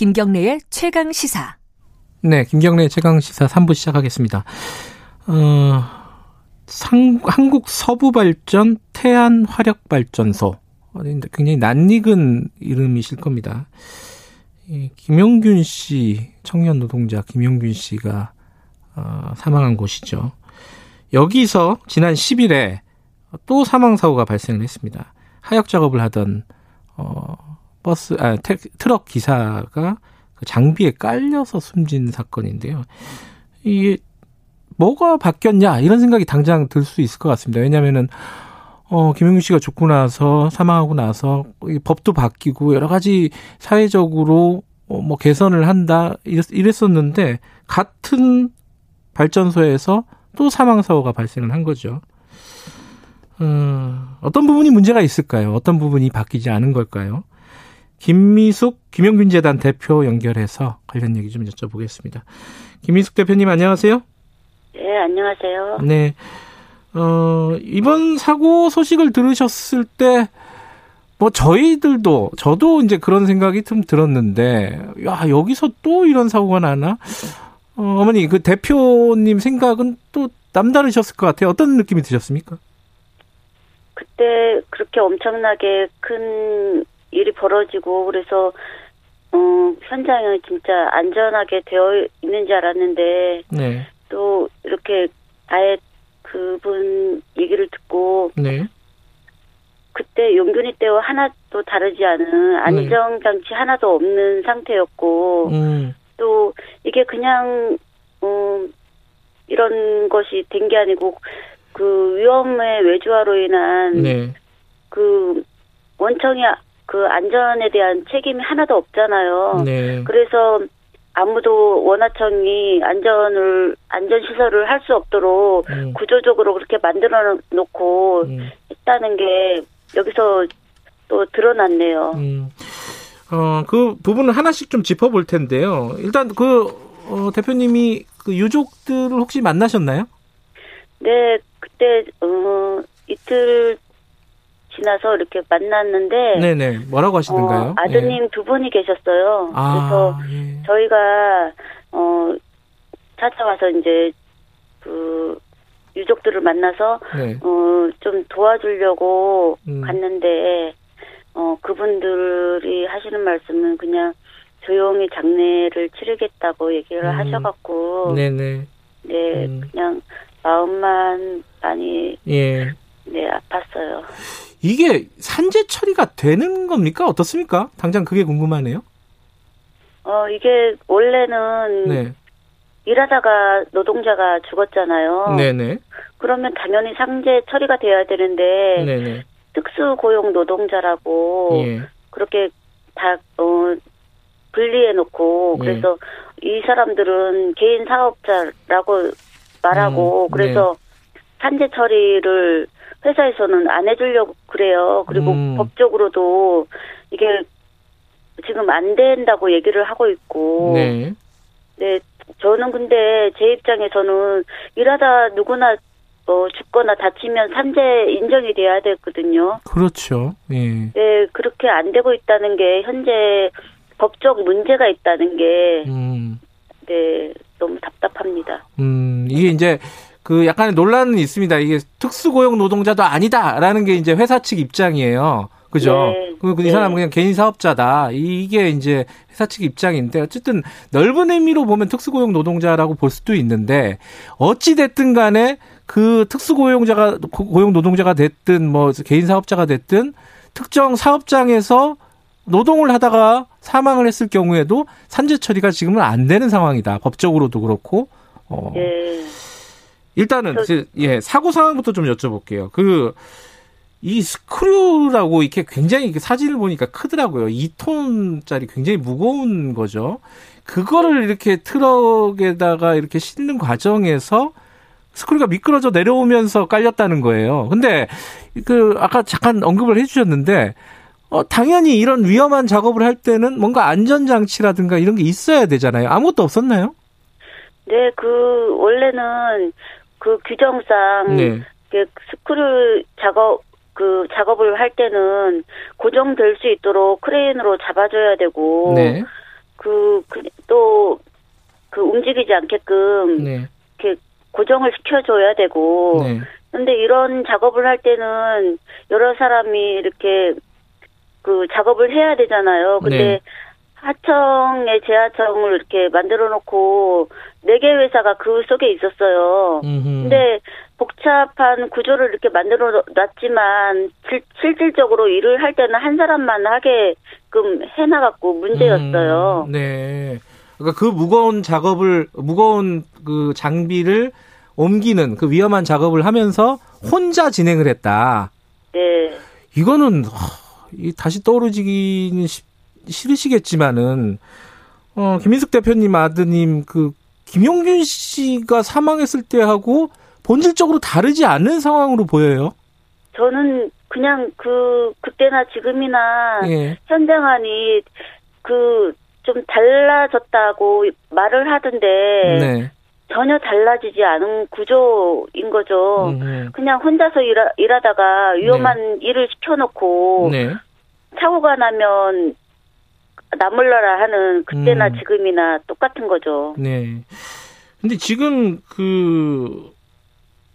김경래의 최강 시사. 네, 김경래 최강 시사 3부 시작하겠습니다. 어, 상, 한국 서부 발전 태안 화력 발전소. 굉장히 낯익은 이름이실 겁니다. 김영균 씨, 청년 노동자 김영균 씨가 어, 사망한 곳이죠. 여기서 지난 10일에 또 사망 사고가 발생을 했습니다. 하역 작업을 하던 어, 버스, 아, 태, 트럭 기사가 그 장비에 깔려서 숨진 사건인데요. 이게 뭐가 바뀌었냐 이런 생각이 당장 들 수 있을 것 같습니다. 왜냐하면은 어, 김영규 씨가 죽고 나서 사망하고 나서 법도 바뀌고 여러 가지 사회적으로 어, 뭐 개선을 한다 이랬, 었는데 같은 발전소에서 또 사망 사고가 발생을 한 거죠. 어, 어떤 부분이 문제가 있을까요? 어떤 부분이 바뀌지 않은 걸까요? 김미숙 김영균재단 대표 연결해서 관련 얘기 좀 여쭤보겠습니다. 김미숙 대표님 안녕하세요. 네, 안녕하세요. 네. 어, 이번 사고 소식을 들으셨을 때, 뭐, 저희들도, 저도 이제 그런 생각이 좀 들었는데, 야, 여기서 또 이런 사고가 나나? 어, 어머니, 그 대표님 생각은 또 남다르셨을 것 같아요. 어떤 느낌이 드셨습니까? 그때 그렇게 엄청나게 큰 일이 벌어지고, 그래서, 어, 현장은 진짜 안전하게 되어 있는 줄 알았는데, 네. 또 이렇게 아예 그분 얘기를 듣고 네. 그때 용균이 때와 하나도 다르지 않은 안정장치 네. 하나도 없는 상태였고 음. 또 이게 그냥 음, 이런 것이 된 게 아니고 그 위험의 외주화로 인한 네. 그 원청이 그 안전에 대한 책임이 하나도 없잖아요. 네. 그래서 아무도 원화청이 안전을 안전 시설을 할 수 없도록 음. 구조적으로 그렇게 만들어 놓고 음. 했다는 게 여기서 또 드러났네요. 음. 어, 그 부분을 하나씩 좀 짚어볼 텐데요. 일단 그 어, 대표님이 그 유족들을 혹시 만나셨나요? 네, 그때 어, 이틀 지나서 이렇게 만났는데 네네 뭐라고 하시던가요? 어, 아드님 예. 두 분이 계셨어요. 아, 그래서 예. 저희가 어 찾아와서 이제 그 유족들을 만나서 네. 어좀 도와주려고 음. 갔는데 어 그분들이 하시는 말씀은 그냥 조용히 장례를 치르겠다고 얘기를 음. 하셔갖고 네네 네 음. 그냥 마음만 많이 예. 네 아팠어요. 이게 산재 처리가 되는 겁니까? 어떻습니까? 당장 그게 궁금하네요. 어, 이게 원래는 네. 일하다가 노동자가 죽었잖아요. 네네. 그러면 당연히 상재 처리가 돼야 되는데 네네. 특수 고용 노동자라고 예. 그렇게 다 어, 분리해 놓고 예. 그래서 이 사람들은 개인 사업자라고 말하고 음, 그래서 네. 산재 처리를 회사에서는 안 해주려고 그래요. 그리고 음. 법적으로도 이게 지금 안 된다고 얘기를 하고 있고. 네. 네. 저는 근데 제 입장에서는 일하다 누구나 어, 죽거나 다치면 산재 인정이 돼야 되거든요. 그렇죠. 예. 네, 그렇게 안 되고 있다는 게 현재 법적 문제가 있다는 게 음. 네, 너무 답답합니다. 음, 이게 이제 그 약간의 논란은 있습니다. 이게 특수고용 노동자도 아니다라는 게 이제 회사 측 입장이에요. 그죠? 네. 그, 이 네. 사람은 그냥 개인 사업자다. 이게 이제 회사 측 입장인데 어쨌든 넓은 의미로 보면 특수고용 노동자라고 볼 수도 있는데 어찌 됐든 간에 그 특수고용자가 고용 노동자가 됐든 뭐 개인 사업자가 됐든 특정 사업장에서 노동을 하다가 사망을 했을 경우에도 산재 처리가 지금은 안 되는 상황이다. 법적으로도 그렇고. 어. 네. 일단은 저, 예 사고 상황부터 좀 여쭤볼게요. 그 이 스크류라고 이렇게 굉장히 사진을 보니까 크더라고요. 2톤짜리 굉장히 무거운 거죠. 그거를 이렇게 트럭에다가 이렇게 싣는 과정에서 스크류가 미끄러져 내려오면서 깔렸다는 거예요. 근데 그 아까 잠깐 언급을 해주셨는데 어, 당연히 이런 위험한 작업을 할 때는 뭔가 안전장치라든가 이런 게 있어야 되잖아요. 아무것도 없었나요? 네, 그, 원래는 그 규정상 네. 그 스크류 작업 그 작업을 할 때는 고정될 수 있도록 크레인으로 잡아줘야 되고 네. 그 움직이지 않게끔 네. 이렇게 고정을 시켜줘야 되고 네. 근데 이런 작업을 할 때는 여러 사람이 이렇게 그 작업을 해야 되잖아요. 근데 네. 하청에 재하청을 이렇게 만들어 놓고 네 개 회사가 그 속에 있었어요. 음흠. 근데 복잡한 구조를 이렇게 만들어 놨지만 실, 실질적으로 일을 할 때는 한 사람만 하게끔 해나갔고 문제였어요. 음, 네. 그러니까 그 무거운 작업을 무거운 그 장비를 옮기는 그 위험한 작업을 하면서 혼자 진행을 했다. 네. 이거는 다시 떠오르기는 싫으시겠지만은 어 김인숙 대표님 아드님 그 김용균 씨가 사망했을 때하고 본질적으로 다르지 않은 상황으로 보여요. 저는 그냥 그 그때나 지금이나 예. 현장 안이 그 좀 달라졌다고 말을 하던데 네. 전혀 달라지지 않은 구조인 거죠. 음. 그냥 혼자서 일하, 일하다가 위험한 네. 일을 시켜놓고 네. 사고가 나면 나몰라라 하는 그때나 음. 지금이나 똑같은 거죠. 네. 근데 지금 그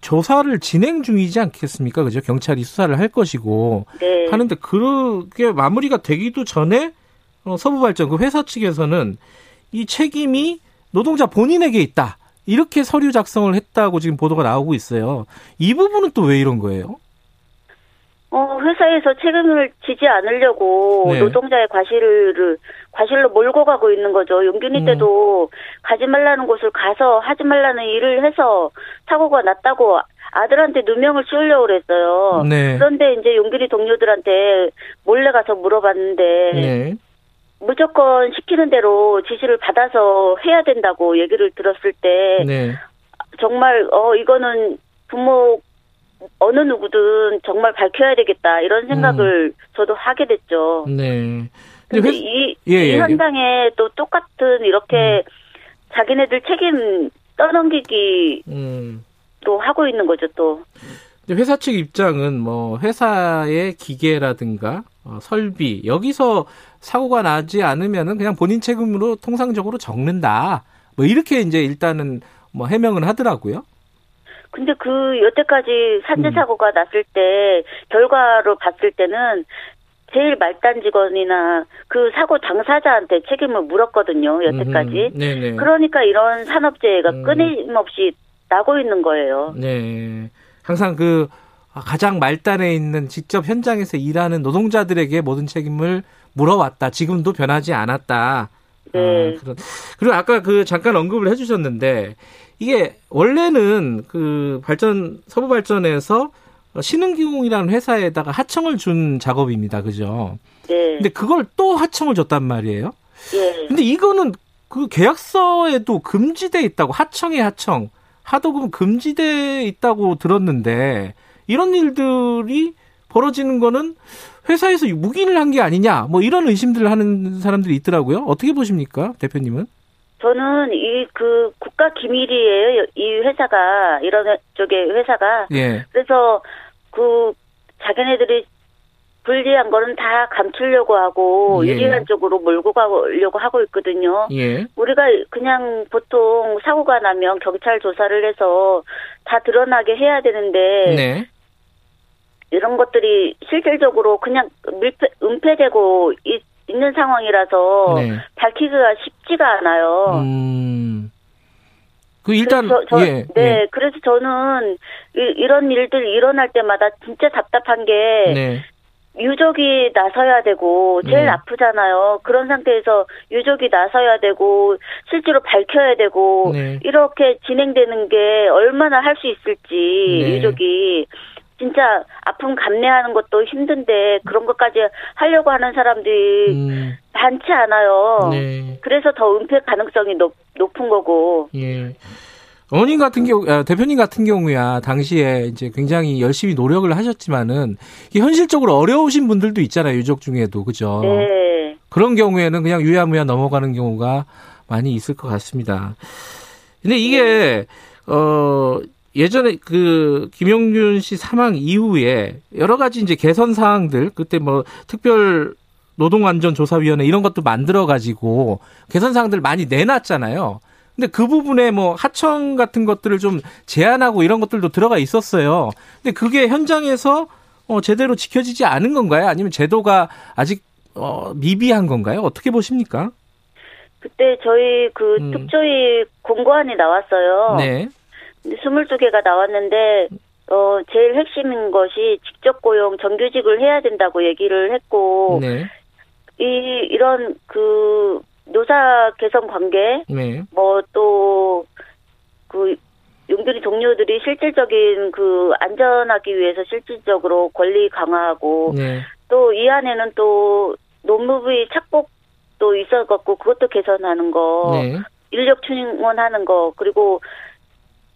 조사를 진행 중이지 않겠습니까? 그죠? 경찰이 수사를 할 것이고 네. 하는데 그게 마무리가 되기도 전에 어, 서부발전 그 회사 측에서는 이 책임이 노동자 본인에게 있다. 이렇게 서류 작성을 했다고 지금 보도가 나오고 있어요. 이 부분은 또 왜 이런 거예요? 어, 회사에서 책임을 지지 않으려고 네. 노동자의 과실을 과실로 몰고 가고 있는 거죠. 용균이 음. 때도 가지 말라는 곳을 가서 하지 말라는 일을 해서 사고가 났다고 아들한테 누명을 씌우려고 그랬어요. 네. 그런데 이제 용균이 동료들한테 몰래 가서 물어봤는데 네. 무조건 시키는 대로 지시를 받아서 해야 된다고 얘기를 들었을 때 네. 정말 어 이거는 부모 어느 누구든 정말 밝혀야 되겠다 이런 생각을 음. 저도 하게 됐죠. 네. 근데 이, 예, 이 예, 예. 현장에 또 똑같은 이렇게 음. 자기네들 책임 떠넘기기 음. 또 하고 있는 거죠 또. 회사 측 입장은 뭐 회사의 기계라든가 어, 설비 여기서 사고가 나지 않으면은 그냥 본인 책임으로 통상적으로 적는다. 뭐 이렇게 이제 일단은 뭐 해명을 하더라고요. 근데 그 여태까지 산재 음. 사고가 음. 났을 때 결과로 봤을 때는 제일 말단 직원이나 그 사고 당사자한테 책임을 물었거든요 여태까지. 음, 그러니까 이런 산업재해가 음. 끊임없이 나고 있는 거예요. 네. 항상 그 가장 말단에 있는 직접 현장에서 일하는 노동자들에게 모든 책임을 물어왔다. 지금도 변하지 않았다. 네. 아, 그런. 그리고 아까 그 잠깐 언급을 해주셨는데 이게 원래는 그 발전 서부 발전에서 신흥기공이라는 회사에다가 하청을 준 작업입니다. 그죠? 네. 근데 그걸 또 하청을 줬단 말이에요. 네. 근데 이거는 그 계약서에도 금지돼 있다고 하청의 하청 하도금 금지돼 있다고 들었는데 이런 일들이 벌어지는 거는 회사에서 묵인을 한게 아니냐 뭐 이런 의심들을 하는 사람들이 있더라고요. 어떻게 보십니까, 대표님은? 저는 이 그 국가 기밀이에요. 이 회사가 이런 쪽의 회사가. 예. 그래서 그 자기네들이 불리한 거는 다 감추려고 하고 예. 유리한 쪽으로 몰고 가려고 하고 있거든요. 예. 우리가 그냥 보통 사고가 나면 경찰 조사를 해서 다 드러나게 해야 되는데 네. 이런 것들이 실질적으로 그냥 밀폐, 은폐되고 있, 는 상황이라서 네. 밝히기가 쉽지가 않아요. 음. 그 일단 저, 저, 예, 네 예. 그래서 저는 이, 런 일들 일어날 때마다 진짜 답답한 게 네. 유족이 나서야 되고 제일 네. 아프잖아요. 그런 상태에서 유족이 나서야 되고 실제로 밝혀야 되고 네. 이렇게 진행되는 게 얼마나 할 수 있을지 네. 유족이 진짜 아픔 감내하는 것도 힘든데 그런 것까지 하려고 하는 사람들이 음. 많지 않아요. 네. 그래서 더 은폐 가능성이 높, 높은 거고. 예. 어머님 같은 경우, 아, 대표님 같은 경우야, 당시에 이제 굉장히 열심히 노력을 하셨지만은, 현실적으로 어려우신 분들도 있잖아요, 유족 중에도. 그죠? 네. 그런 경우에는 그냥 유야무야 넘어가는 경우가 많이 있을 것 같습니다. 근데 이게, 네. 어, 예전에 그 김용균 씨 사망 이후에 여러 가지 이제 개선 사항들 그때 뭐 특별 노동안전조사위원회 이런 것도 만들어 가지고 개선 사항들 많이 내놨잖아요. 근데 그 부분에 뭐 하청 같은 것들을 좀 제한하고 이런 것들도 들어가 있었어요. 근데 그게 현장에서 어, 제대로 지켜지지 않은 건가요? 아니면 제도가 아직 어, 미비한 건가요? 어떻게 보십니까? 그때 저희 그 음. 특조위 공고안이 나왔어요. 네. 근데 22개가 나왔는데 어 제일 핵심인 것이 직접 고용 정규직을 해야 된다고 얘기를 했고 네. 이 이런 그 노사 개선 관계 네. 뭐또 그 용두리 동료들이 실질적인 그 안전하기 위해서 실질적으로 권리 강화하고 네. 또이 안에는 또 노무부의 착복도 있어갖고 그것도 개선하는 거 네. 인력 충원하는 거 그리고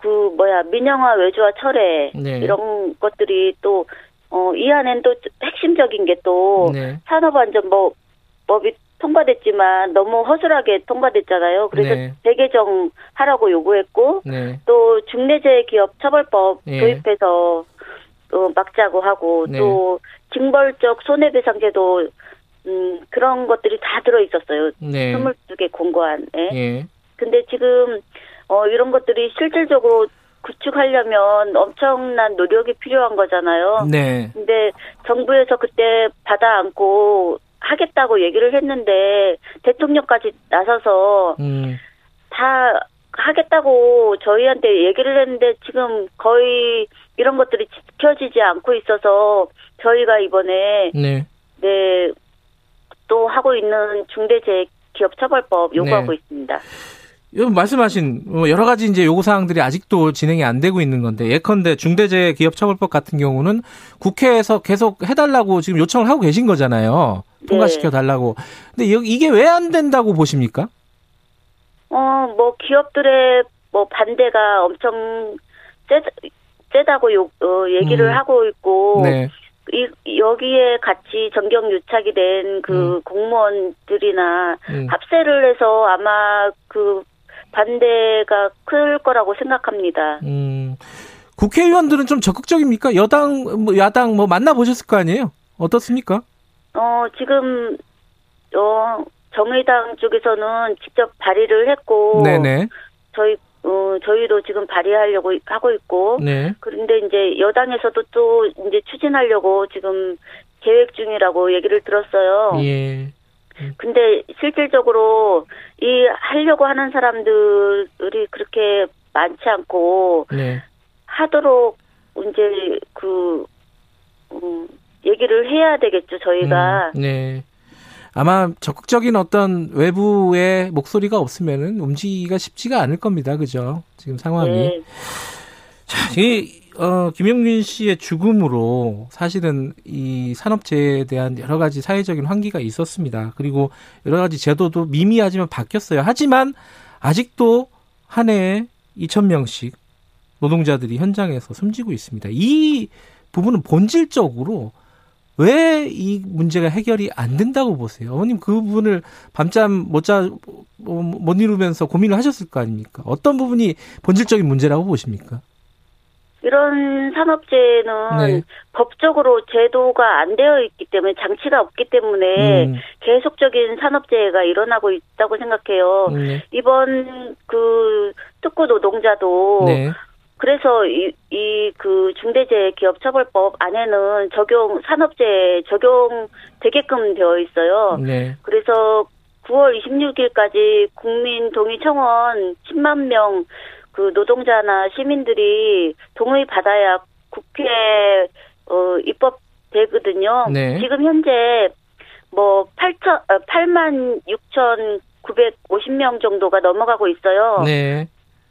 그 뭐야 민영화 외주화 철회 네. 이런 것들이 또 어, 이 안엔 또 핵심적인 게또 네. 산업안전법이 통과됐지만 너무 허술하게 통과됐잖아요. 그래서 네. 재개정 하라고 요구했고 네. 또 중대재해기업 처벌법 네. 도입해서 또 막자고 하고 네. 또 징벌적 손해배상제도 음 그런 것들이 다 들어 있었어요. 네. 22개 공고안에. 예. 근데 지금 어 이런 것들이 실질적으로 구축하려면 엄청난 노력이 필요한 거잖아요. 네. 근데 정부에서 그때 받아 안고 하겠다고 얘기를 했는데 대통령까지 나서서 음. 다 하겠다고 저희한테 얘기를 했는데 지금 거의 이런 것들이 지켜지지 않고 있어서 저희가 이번에 네, 네 또 하고 있는 중대재해기업처벌법 요구하고 네. 있습니다. 말씀하신 뭐 여러 가지 이제 요구 사항들이 아직도 진행이 안 되고 있는 건데 예컨대 중대재해기업처벌법 같은 경우는 국회에서 계속 해달라고 지금 요청을 하고 계신 거잖아요. 통과시켜 달라고. 근데 이게 왜 안 된다고 보십니까? 어, 뭐 기업들의 뭐 반대가 엄청 세, 세다고 요, 어, 얘기를 음. 하고 있고 네. 이, 여기에 같이 전경 유착이 된그 음. 공무원들이나 음. 합세를 해서 아마 그 반대가 클 거라고 생각합니다. 음. 국회의원들은 좀 적극적입니까? 여당, 뭐 야당 뭐 만나 보셨을 거 아니에요? 어떻습니까? 어, 지금, 어, 정의당 쪽에서는 직접 발의를 했고. 네네. 저희, 어, 저희도 지금 발의하려고 하고 있고. 네. 그런데 이제 여당에서도 또 이제 추진하려고 지금 계획 중이라고 얘기를 들었어요. 예. 근데 실질적으로 이 하려고 하는 사람들이 그렇게 많지 않고 네. 하도록 이제 그 음, 얘기를 해야 되겠죠 저희가. 음, 네. 아마 적극적인 어떤 외부의 목소리가 없으면은 움직이기가 쉽지가 않을 겁니다. 그죠? 지금 상황이. 네. 자, 이 어, 김영균 씨의 죽음으로 사실은 이 산업재해에 대한 여러 가지 사회적인 환기가 있었습니다. 그리고 여러 가지 제도도 미미하지만 바뀌었어요. 하지만 아직도 한 해에 2,000명씩 노동자들이 현장에서 숨지고 있습니다. 이 부분은 본질적으로 왜 이 문제가 해결이 안 된다고 보세요? 어머님 그 부분을 밤잠 못 자, 못 이루면서 고민을 하셨을 거 아닙니까? 어떤 부분이 본질적인 문제라고 보십니까? 이런 산업재해는 네. 법적으로 제도가 안 되어 있기 때문에 장치가 없기 때문에 음. 계속적인 산업재해가 일어나고 있다고 생각해요. 네. 이번 그 특구 노동자도 네. 그래서 이 이 그 중대재해기업처벌법 안에는 적용 산업재해 적용 되게끔 되어 있어요. 네. 그래서 9월 26일까지 국민 동의 청원 10만 명 그 노동자나 시민들이 동의 받아야 국회 어 입법 되거든요. 네. 지금 현재 뭐 8천 8만 6천 950명 정도가 넘어가고 있어요. 네.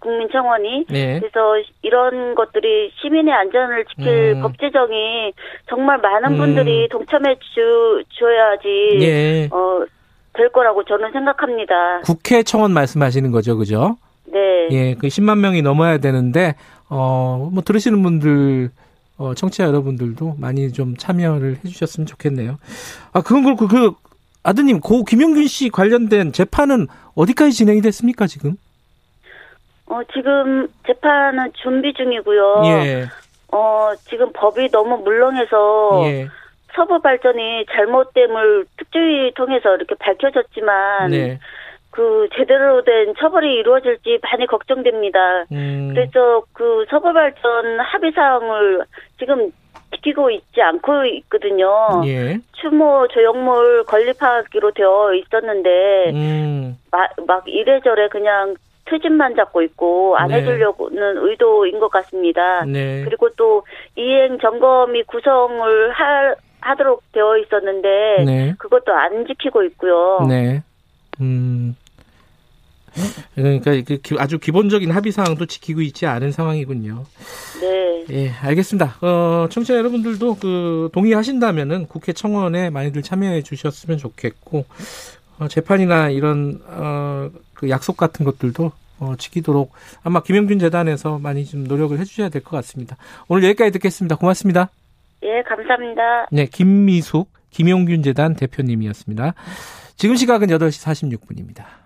국민청원이 네. 그래서 이런 것들이 시민의 안전을 지킬 음. 법 제정이 정말 많은 분들이 음. 동참해 주 줘야지 네. 어될 거라고 저는 생각합니다. 국회 청원 말씀하시는 거죠, 그죠? 네. 예, 그 10만 명이 넘어야 되는데 어, 뭐 들으시는 분들 어, 청취자 여러분들도 많이 좀 참여를 해 주셨으면 좋겠네요. 아, 그건 그렇고 그 아드님 고 김용균 씨 관련된 재판은 어디까지 진행이 됐습니까, 지금? 어, 지금 재판은 준비 중이고요. 예. 어, 지금 법이 너무 물렁해서 예. 서부 발전이 잘못됨을 특조위 통해서 이렇게 밝혀졌지만 네. 그 제대로 된 처벌이 이루어질지 많이 걱정됩니다. 음. 그래서 그 서부 발전 합의 사항을 지금 지키고 있지 않고 있거든요. 예. 추모 조형물 건립하기로 되어 있었는데 음. 막, 막 이래저래 그냥 퇴진만 잡고 있고 안 네. 해주려고는 의도인 것 같습니다. 네. 그리고 또 이행 점검이 구성을 할 하도록 되어 있었는데 네. 그것도 안 지키고 있고요. 네. 음. 그러니까 아주 기본적인 합의 사항도 지키고 있지 않은 상황이군요. 네. 예, 알겠습니다. 어, 청취자 여러분들도 그 동의하신다면은 국회 청원에 많이들 참여해 주셨으면 좋겠고 어, 재판이나 이런 어, 그 약속 같은 것들도 어, 지키도록 아마 김영균 재단에서 많이 좀 노력을 해주셔야 될 것 같습니다. 오늘 여기까지 듣겠습니다. 고맙습니다. 예, 감사합니다. 네, 김미숙 김용균 재단 대표님이었습니다. 지금 시각은 8시 46분입니다.